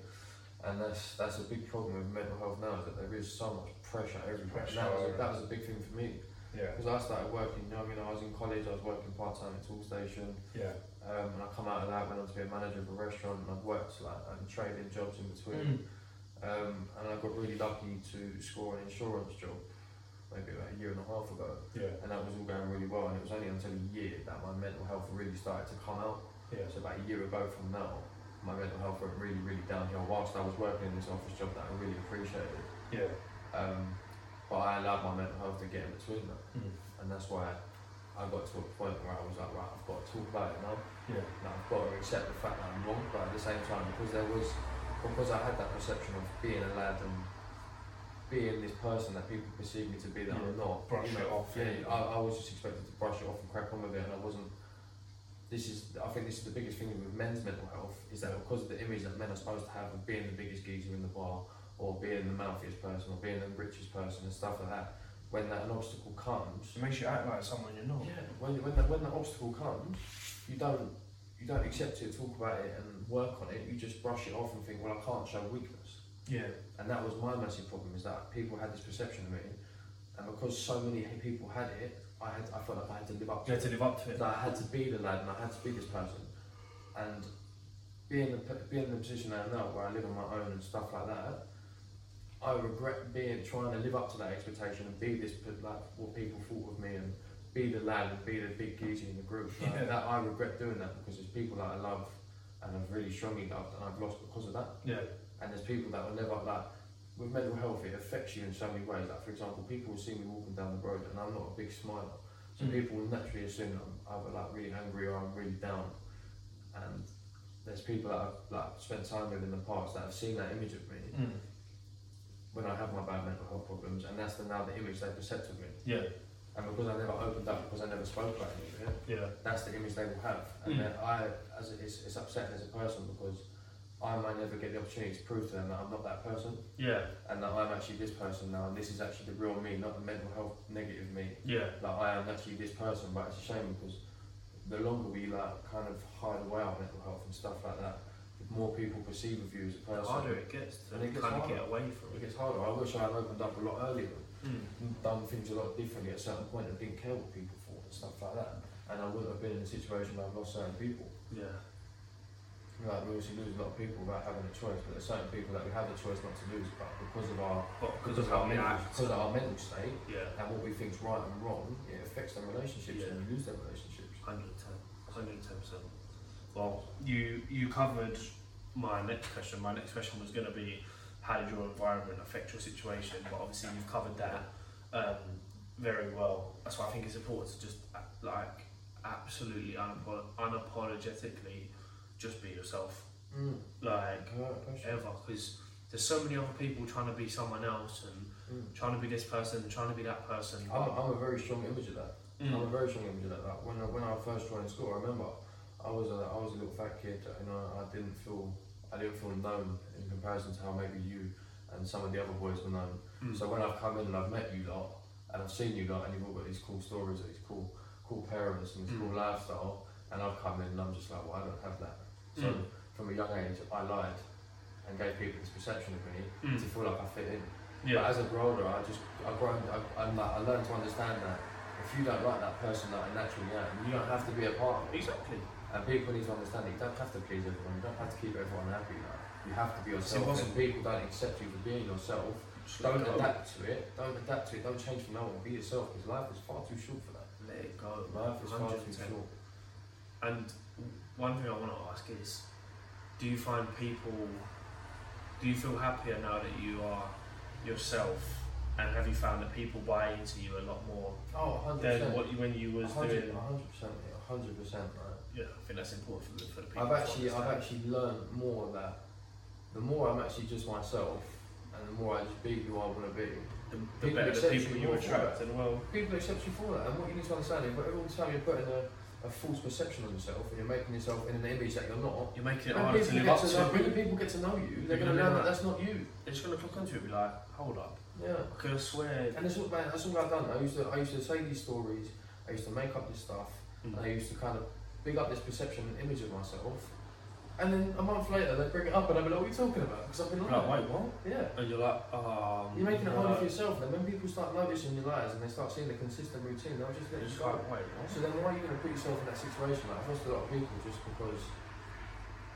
And that's that's a big problem with mental health now is that there is so much pressure everywhere. And that was a, Pressure. that was a big thing for me Yeah. because I started working. You know, I mean, I was in college. I was working part time at Toolstation. Yeah. Um, and I come out of that, went on to be a manager of a restaurant, and I've worked like and trading jobs in between. Mm. Um, and I got really lucky to score an insurance job, maybe about a year and a half ago, Yeah. and that was all going really well. And it was only until a year that my mental health really started to come out. Yeah. So about a year ago from now, my mental health went really, really downhill. Whilst I was working in this office job that I really appreciated, Yeah. um, but I allowed my mental health to get in between that, Mm. and that's why I got to a point where I was like, right, I've got to talk about it now. Yeah. Now I've got to accept the fact that I'm wrong, but at the same time, because there was, because I had that perception of being a lad and being this person that people perceive me to be that Yeah. I'm not. Brush you it off, Yeah, yeah. I, I was just expected to brush it off and crack on with it, and I wasn't. This is, I think, this is the biggest thing with men's mental health is that because of the image that men are supposed to have of being the biggest geezer in the bar, or being the mouthiest person, or being the richest person, and stuff like that. When that an obstacle comes, It makes you act like someone you're not. yeah, when when that when that obstacle comes, you don't you don't accept it, talk about it, and work on it. You just brush it off and think, well, I can't show weakness. Yeah. And that was my massive problem is that people had this perception of me, and because so many people had it, I had I felt like I had to live up to You had it. to live up to it. That I had to be the lad and I had to be this person, and being the being in the position I am now, where I live on my own and stuff like that. I regret being trying to live up to that expectation and be this like what people thought of me and be the lad and be the big geezer in the group. Like, Yeah. that I regret doing that because there's people that I love and I've really strongly loved and I've lost because of that. Yeah. And there's people that will never like with mental health it affects you in so many ways. Like for example, people will see me walking down the road and I'm not a big smiler. So Mm. people will naturally assume that I'm either like really angry or I'm really down. And there's people that I've like spent time with in the past that have seen that image of me Mm. When I have my bad mental health problems and that's the now the image they perceive of me. Yeah. And because I never opened up, because I never spoke about it, Yeah. that's the image they will have. And Mm. then I, as it is, it's upsetting as a person because I might never get the opportunity to prove to them that I'm not that person Yeah. and that I'm actually this person now and this is actually the real me, not the mental health negative me. Yeah. Like I am actually this person, but it's a shame because the longer we like kind of hide away our mental health and stuff like that, more people perceive of you as a The person. harder it gets to And it gets kind of harder. get away from It it. gets harder. I wish I had opened up a lot earlier Mm. and done things a lot differently at a certain point and didn't care what people thought and stuff like that. And I wouldn't have been in a situation where I've lost certain people. Yeah. Like we obviously lose a lot of people without having a choice, but there's certain people that we have the choice not to lose, but because of our But because of how our mental, act. because of our mental state Yeah. and what we think's right and wrong, it affects them relationships Yeah. and you lose them relationships. 110. 110%. Well, you you covered my next question. My next question was going to be how did your environment affect your situation? But obviously you've covered that um, very well. That's why I think it's important to just uh, like absolutely unapo- unapologetically just be yourself. Mm. Like question. ever, because there's so many other people trying to be someone else and Mm. trying to be this person, trying to be that person. I'm, a, I'm a very strong image of that. Mm. I'm a very strong image of that. Like when I, when I first joined school, I remember I was a, I was a little fat kid and I, I didn't feel I didn't feel known in comparison to how maybe you and some of the other boys were known. Mm. So when I've come in and I've met you lot and I've seen you lot and you've all got these cool stories, these cool cool parents and this Mm. cool lifestyle, and I've come in and I'm just like, well, I don't have that. So Mm. from a young age, I lied and gave people this perception of me Mm. to feel like I fit in. But as a grew older, I just I've grown. I, I'm like, I learned to understand that if you don't like that person that I naturally am, you don't have to be a part of it. Exactly. And people need to understand that you don't have to please everyone. You don't have to keep everyone happy. You have to be yourself. And people don't accept you for being yourself. Just Don't go. adapt to it. Don't adapt to it. Don't change for no one. Be yourself because life is far too short for that. Let it go. Life is far too 110. short. And one thing I want to ask is, do you find people, do you feel happier now that you are yourself, and have you found that people buy into you a lot more Oh, 100%. than what you when you was 100%. doing? 100%. 100%. Right. Yeah, I think that's important for the, for the people. I've to actually, I've actually learned more that the more I'm actually just myself, and the more I just be who I want to be, the, the people better the people you you attract, and well, people accept you for that. And what you need to understand is, every time you're putting a, a false perception on yourself, and you're making yourself in an image that you're not, you're making it harder to live up to to. know, when the people get to know you, they're going to know that that's not you. They're just gonna click onto it and be like, hold up, Yeah. I swear. And it's all, man, that's all I've done. I used to, I used to say these stories. I used to make up this stuff. Mm. And I used to kind of big up this perception and image of myself. And then a month later, they bring it up, and I'm like, "What are you talking about?" Because I've been Like, lying. wait, what? Yeah. And you're like, um. You're making it harder for yourself, and then when people start noticing your lies and they start seeing the consistent routine, they'll just let It's you like, wait, what? So then why are you going to put yourself in that situation? Like, I've lost a lot of people just because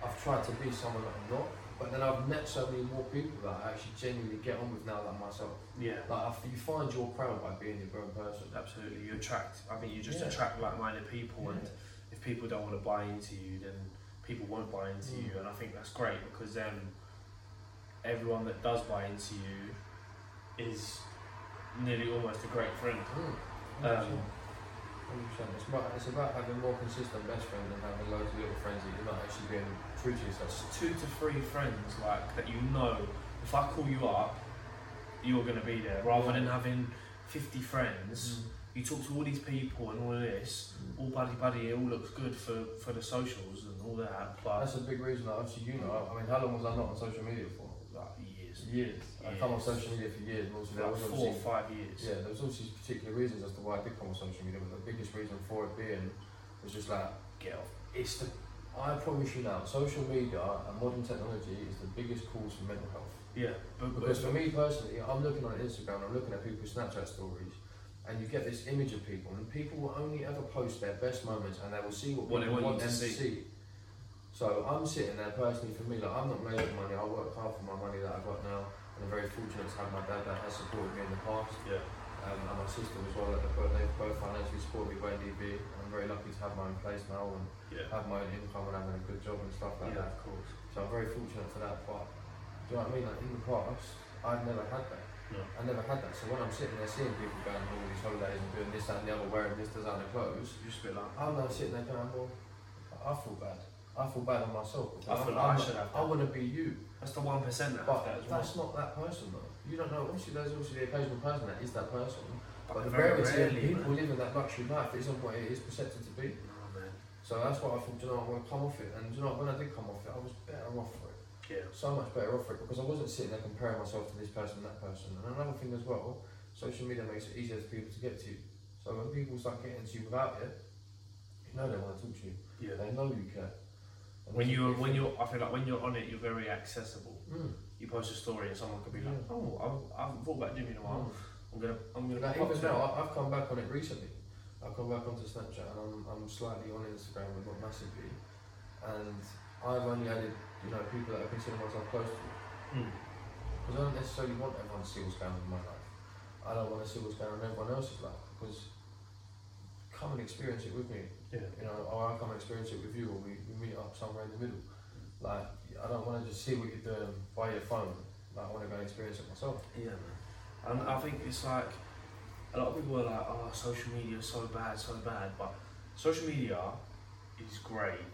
I've tried to be someone that I'm not, but then I've met so many more people that I actually genuinely get on with now than myself. Yeah. Like, I- you find your crowd by being your own person. Absolutely, you attract. I think you just Yeah. attract like-minded people, and. If people don't want to buy into you, then people won't buy into Mm. you, and I think that's great because then everyone that does buy into you is nearly almost a great friend. Mm. Um, Hundred percent. It's about it's about having more consistent best friends than having loads of little friends that you're not actually being true to yourself. Two to three friends like that you know. If I call you up, you're gonna be there. Rather than having fifty friends, you talk to all these people and all of this, all buddy buddy. It all looks good for for the socials and all that. But That's a big reason. That obviously, you know. I mean, how long was I not on social media for? like years, Years. I've come on social media for years, and also like was four or five years. yeah, there was obviously particular reasons as to why I did come on social media. But the biggest reason for it being was just like Get off. it's the. I promise you now, social media and modern technology is the biggest cause for mental health. Yeah, but, Because for me personally, I'm looking on Instagram, I'm looking at people's Snapchat stories, and you get this image of people, and people will only ever post their best moments, and they will see what What they people want want to them to see. So I'm sitting there personally for me, like I'm not made of money. I work hard for my money that I've got now, and I'm very fortunate to have my dad that has supported me in the past, yeah, um, and my sister as well. They've both, they've both financially supported me by DB. I'm very lucky to have my own place now and yeah, have my own income and having a good job and stuff like yeah, that. of course. So I'm very fortunate for that. But do you know what I mean? Like in the past, I'd never had that. No. I never had that. So when I'm sitting there seeing people going on all these holidays and doing this, that, and the other, wearing this designer clothes, You just feel like. I'm now sitting there going, well, I feel bad. I feel bad on myself. I feel I'm- like I should have I want to be you. That's the one percent that But that as well. that's not that person though. You don't know. Obviously, there's also the occasional person that is that person. But, But the very rarity of rarely, people man. living that luxury life isn't what it is percepted to be. No. So that's why I thought, do you know, I'm going to come off it. And do you know, when I did come off it, I was better off for it. Yeah. So much better off for it because I wasn't sitting there comparing myself to this person and that person. And another thing as well, social media makes it easier for people to get to you. So when people start getting to you without it, you know they want to talk to you. Yeah. They know you care. And When you're when you're, I feel like when you're on it, you're very accessible. Mm. You post a story and someone could be like, Yeah. "Oh, I've, I haven't thought about Jimmy in a while. Mm. I'm gonna, I'm gonna." Pop even now. I- I've come back on it recently. I've come back onto Snapchat and I'm, I'm slightly on Instagram, but not massively. And I've only added, you know, people that I consider myself close to. Mm. Because I don't necessarily want everyone to see what's going on in my life. I don't want to see what's going on in everyone else's life because come and experience it with me. Yeah. You know, or I come and experience it with you, or we, we meet up somewhere in the middle. Like, I don't want to just see what you're doing by your phone. Like, I want to go and experience it myself. Yeah, man. And I think it's like a lot of people are like, "Oh, social media is so bad, so bad," but social media is great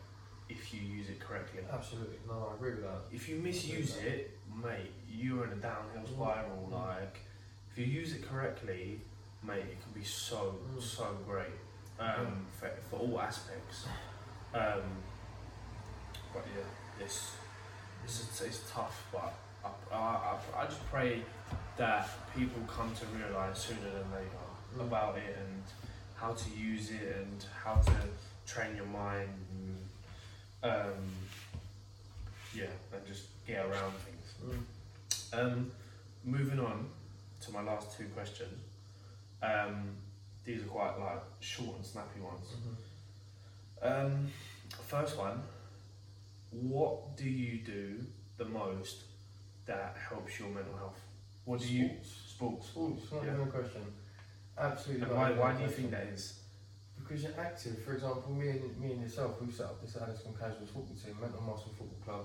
if you use it correctly. Absolutely. No, I agree with that. If you misuse it, mate, you're in a downhill Mm. spiral. Mm. Like, if you use it correctly, mate, it can be so Mm. so great um, for, for all aspects. Um, but yeah, it's it's it's tough, but I, I, I, I just pray that people come to realise sooner than later Mm. about it and how to use it and how to train your mind and um, yeah, and just get around things. Mm. Um, moving on to my last two questions. Um, these are quite like short and snappy ones. Mhm. Um, first one, what do you do the most that helps your mental health? What do you sports? Sports, not Yeah. question. Absolutely. And why, why do you question. think that is? Because you're active. For example, me and me and yourself, we've set up this Addiscombe Casuals football team, Mental Muscle Football Club.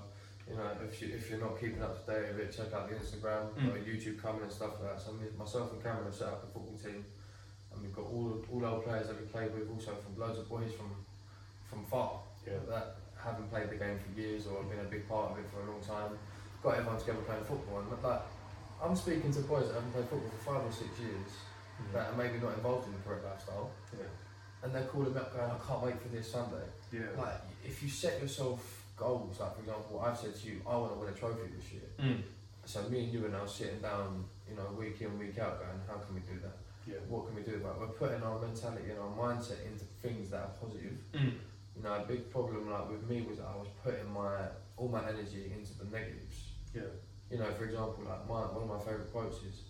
You know, if you if you're not keeping up to date with it, check out the Instagram, Mm. or YouTube coming and stuff like that. So me, myself and Cameron have set up a football team, and we've got all all our players that we play with, also from loads of boys from from far Yeah. that haven't played the game for years or have been a big part of it for a long time. Got everyone together playing football, and like I'm speaking to boys that haven't played football for five or six years that are maybe not involved in the correct lifestyle, Yeah. And they're calling me up going, I can't wait for this Sunday. Yeah. Like, if you set yourself goals, like for example, I've said to you, I want to win a trophy this year. Mm. So me and you are now sitting down, you know, week in, week out, going, how can we do that? Yeah. What can we do about it? We're putting our mentality and our mindset into things that are positive. Mm. You know, a big problem like with me was that I was putting my all my energy into the negatives. Yeah. You know, for example, like my one of my favourite quotes is,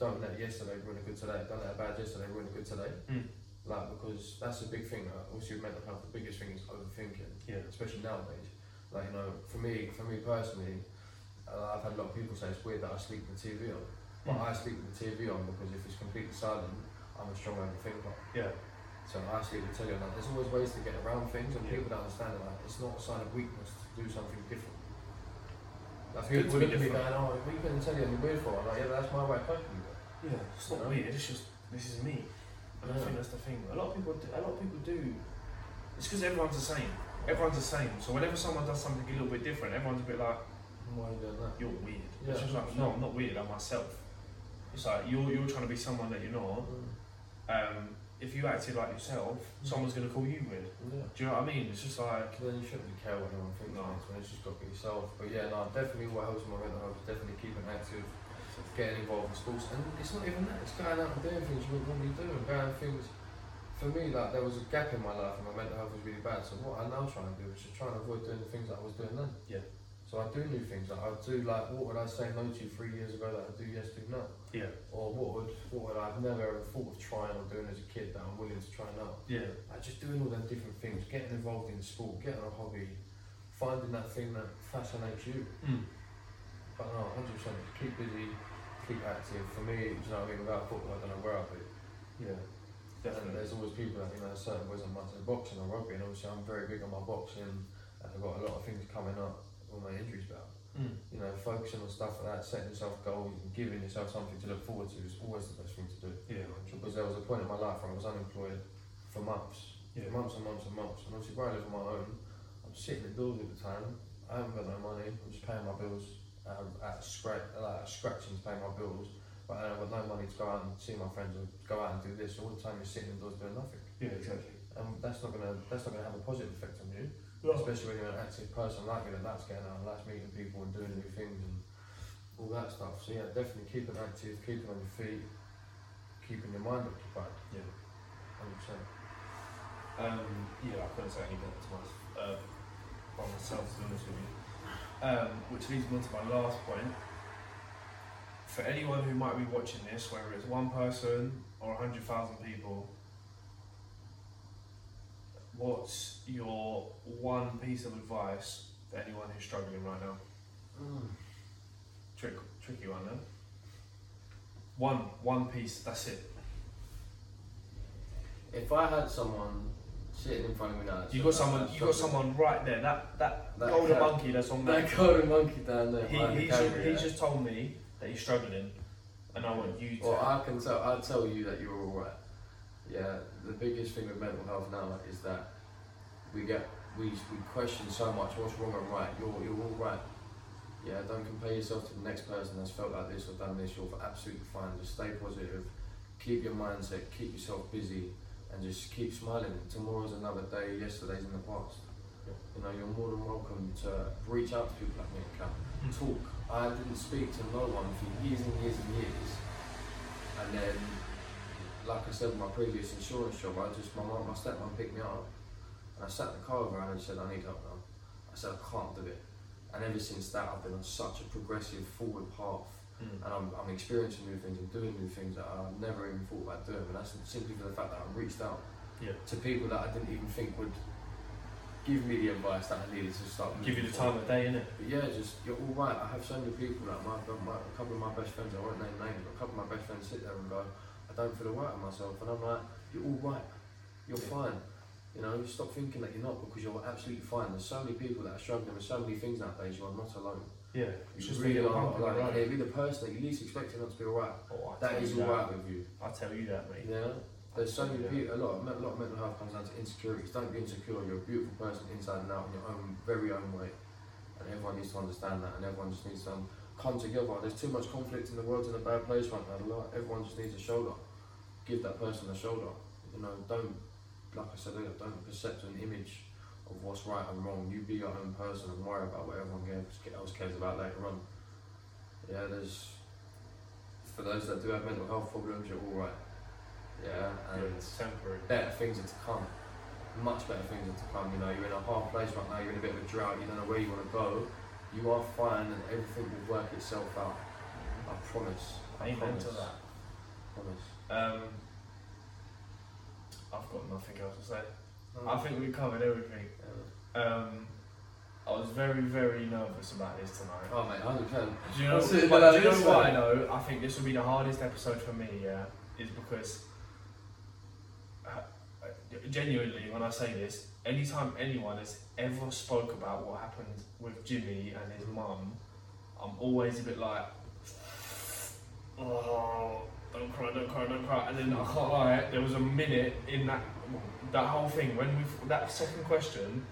"Don't let yesterday ruin a good today. Don't let a bad yesterday ruin a good today." Mm. Like because that's a big thing. Like, obviously, with mental health, the biggest thing is overthinking, Yeah. especially nowadays. Like you know, for me, for me personally, uh, I've had a lot of people say it's weird that I sleep with the TV on, but Mm. I sleep with the TV on because if it's completely silent, I'm a strong overthinker. Yeah. So I sleep with the on. Like, there's always ways to get around things, and Yeah. people don't understand it. Like, it's not a sign of weakness to do something different. Like people to be look at me going, "Oh, what are you the telly on? You're weird for?" I'm like, "Yeah, that's my way of coping. Yeah. It's not No. weird. It's just this is me. And I think that's the thing. A lot of people, do, a lot of people do. It's because everyone's the same. Everyone's the same. So whenever someone does something a little bit different, everyone's a bit like, Why are you doing that? "You're weird." Yeah, it's just like, no, I'm not weird. I'm myself. It's like you're you're trying to be someone that you're not. Um, if you acted like yourself, someone's gonna call you weird. Yeah. Do you know what I mean? It's just like, Then you shouldn't really care what anyone thinks. No. It's just got to be yourself. But yeah, no, definitely what helps my mental health is definitely keeping active, getting involved in sports, and it's not even that. It's going out and doing things you wouldn't normally do, and going things. For me, like there was a gap in my life, and my mental health was really bad. So what I now try and do is just try and avoid doing the things that I was doing then. Yeah. So I do new things. Like I do like what would I say no to three years ago that I do yes to now, yeah, or what would what would I've never ever thought of trying or doing as a kid that I'm willing to try now. yeah, Like just doing all them different things, getting involved in sport, getting a hobby, finding that thing that fascinates you. mm. But no, 100%, keep busy, keep active. For me, you know what I mean? Without football, I don't know where I'd be. yeah, And there's always people that, you know, certain ways I'm into boxing or rugby, and obviously I'm very big on my boxing, and I've got a lot of things coming up, all my injuries back. Mm. You know, focusing on stuff like that, setting yourself goals, and giving yourself something to look forward to is always the best thing to do. Yeah, Because there was a point in my life where I was unemployed for months, yeah, months and months and months. And obviously, where I live on my own, I'm sitting indoors all the time. I haven't got no money. I'm just paying my bills at scratch, like scratching to pay my bills. But I've got no money to go out and see my friends or go out and do this. All the time you're sitting indoors doing nothing. yeah, exactly. And that's not gonna that's not gonna have a positive effect on you. No. Especially when you're an active person like me that likes getting out and likes meeting people and doing new things and all that stuff. So yeah, definitely keeping active, keeping on your feet, keeping your mind occupied. Yeah. Hundred percent. Um, yeah, I couldn't say any better to my, uh, by myself, to be honest with you. Um, which leads me on to my last point. For anyone who might be watching this, whether it's one person or a hundred thousand people, what's your one piece of advice for anyone who's struggling right now? Trick, tricky one, no? One, one piece. That's it. If I had someone sitting in front of me now, You got someone. You got someone right there. That that, That golden cat- monkey that's on that. That golden monkey down there. He, behind the he's, just, camera, yeah. just told me that he's struggling, and I want you to. Well, I can tell. I tell you that you're all right. Yeah. The biggest thing with mental health now is that we get we we question so much what's wrong and right. You're you're all right. Yeah. Don't compare yourself to the next person that's felt like this or done this. You're absolutely fine. Just stay positive. Keep your mindset. Keep yourself busy, and just keep smiling. Tomorrow's another day. Yesterday's in the past. You know, you're more than welcome to reach out to people like me and talk. I didn't speak to no one for years and years and years. And then, like I said, my previous insurance job, I just, my my stepmom picked me up. And I sat in the car her and said, I need help now. I said, I can't do it. And ever since that, I've been on such a progressive forward path. Mm. And I'm, I'm experiencing new things and doing new things that I've never even thought about doing. And that's simply for the fact that I've reached out Yeah. to people that I didn't even think would give me the advice that I needed to start Give you the time of day, innit? But yeah, just you're all right. I have so many people that my, my a couple of my best friends. I won't name names, but a couple of my best friends sit there and go, "I don't feel alright with myself," and I'm like, "You're all right. You're Yeah. fine." You know, stop thinking that you're not because you're absolutely fine. There's so many people that are struggling with so many things nowadays. You are not alone. Yeah. You It's just really really are. Like, right? it'll be the person that you least expect not to be alright. Oh, I That tell is you alright with you. I tell you that, mate. Yeah. There's so many Yeah. people. A lot of a lot of mental health comes down to insecurities. Don't be insecure. You're a beautiful person inside and out in your own very own way, and everyone needs to understand that. And everyone just needs to um, come together. There's too much conflict in the world in a bad place right now. A lot. Everyone just needs a shoulder. Give that person a shoulder. You know, don't like I said earlier. Don't percept an image of what's right and wrong. You be your own person and worry about what everyone else cares about later on. Yeah, there's for those that do have mental health problems, you're all right. Yeah, and Yeah, it's temporary. better things are to come. Much better things are to come. You know, you're in a hard place right now. You're in a bit of a drought. You don't know where you want to go. You are fine, and everything will work itself out. I promise. I Amen promise. to that. Promise. Um, I've got nothing else to say. I think we covered everything. Um, I was very, very nervous about this tonight. Oh mate, hundred percent. Do you know, What's it but do you know why way? though? I think this will be the hardest episode for me, yeah, is because uh, genuinely, when I say this, anytime anyone has ever spoke about what happened with Jimmy and his mum, I'm always a bit like, oh, don't cry, don't cry, don't cry. And then I can't lie, there was a minute in that that whole thing when we that second question.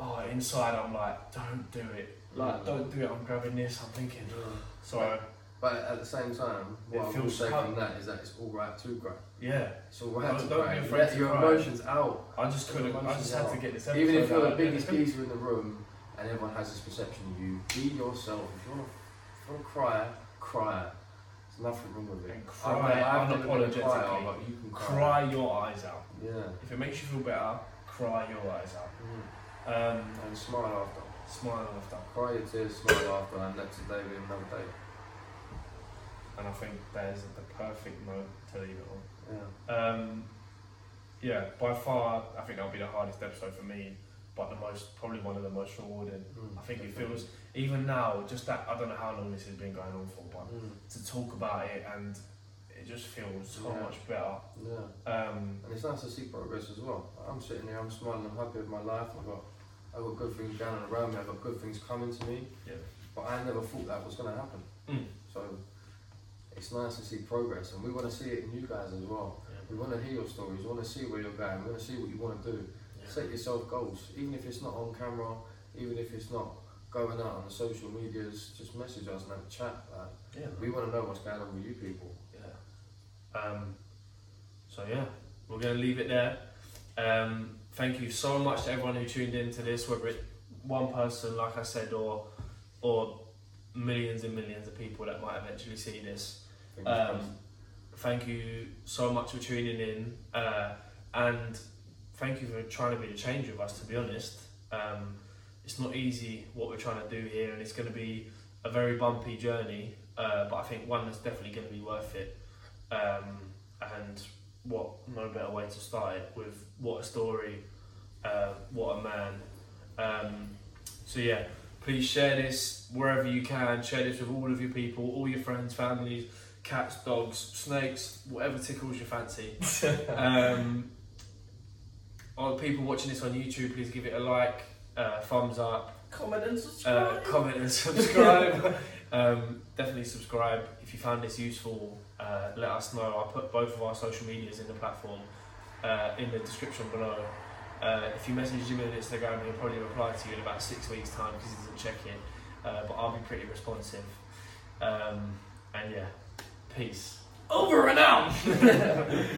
Oh, inside I'm like, don't do it. Like, Mm. don't do it. I'm grabbing this. I'm thinking. So But at the same time, It what I will feels say cut. from that is that it's all right to cry. yeah, It's all right Don't- to don't cry. be afraid Let to your cry. emotions out. I just couldn't. I just had to get this episode Even if you're the out. biggest geezer in the room and everyone has this perception of you, be yourself. If you want to, if you want to cry, cry. There's nothing wrong with it. And cry I've never been unapologetically. crier, but you can cry. Cry your eyes out. Yeah. If it makes you feel better, cry your eyes out. Mm. Um, And smile after. smile after. Cry your tears, smile after, and let today be another day. And I think there's the perfect note to leave it on. Yeah. Um, yeah, by far, I think that'll be the hardest episode for me, but the most, probably one of the most rewarding. Mm, I think it definitely. feels, even now, just that, I don't know how long this has been going on for, but Mm. to talk about it and it just feels so Yeah. much better. Yeah. Um, And it's nice to see progress as well. I'm sitting here, I'm smiling, I'm happy with my life. I've got, I've got good things going on around me. I've got good things coming to me. Yeah. But I never thought that was going to happen. Mm. So it's nice to see progress, and we want to see it in you guys as well. We want to hear your stories. We want to see where you're going. We want to see what you want to do. Set yourself goals, even if it's not on camera, even if it's not going out on the social medias. Just message us and have a chat. Like, yeah, we want to know what's going on with you people. Yeah. Um, so yeah, we're going to leave it there. Um, thank you so much to everyone who tuned in to this, whether it's one person, like I said, or or millions and millions of people that might eventually see this. Um, thank you so much for tuning in, uh, and thank you for trying to be a change with us. To be honest, um, it's not easy what we're trying to do here, and it's going to be a very bumpy journey. Uh, but I think one that's definitely going to be worth it. Um, and what no better way to start it with what a story, uh, what a man. Um, so yeah, please share this wherever you can. Share this with all of your people, all your friends, families, cats, dogs, snakes, whatever tickles your fancy. um, people watching this on YouTube, please give it a like, uh, thumbs up, Comment and uh, subscribe. comment and subscribe. um, definitely subscribe if you found this useful. Uh, let us know. I'll put both of our social medias in the platform uh, in the description below. Uh, if you message Jimmy on Instagram, he'll probably reply to you in about six weeks' time because he doesn't check it. Uh, but I'll be pretty responsive. Um, and yeah, peace. Over and out.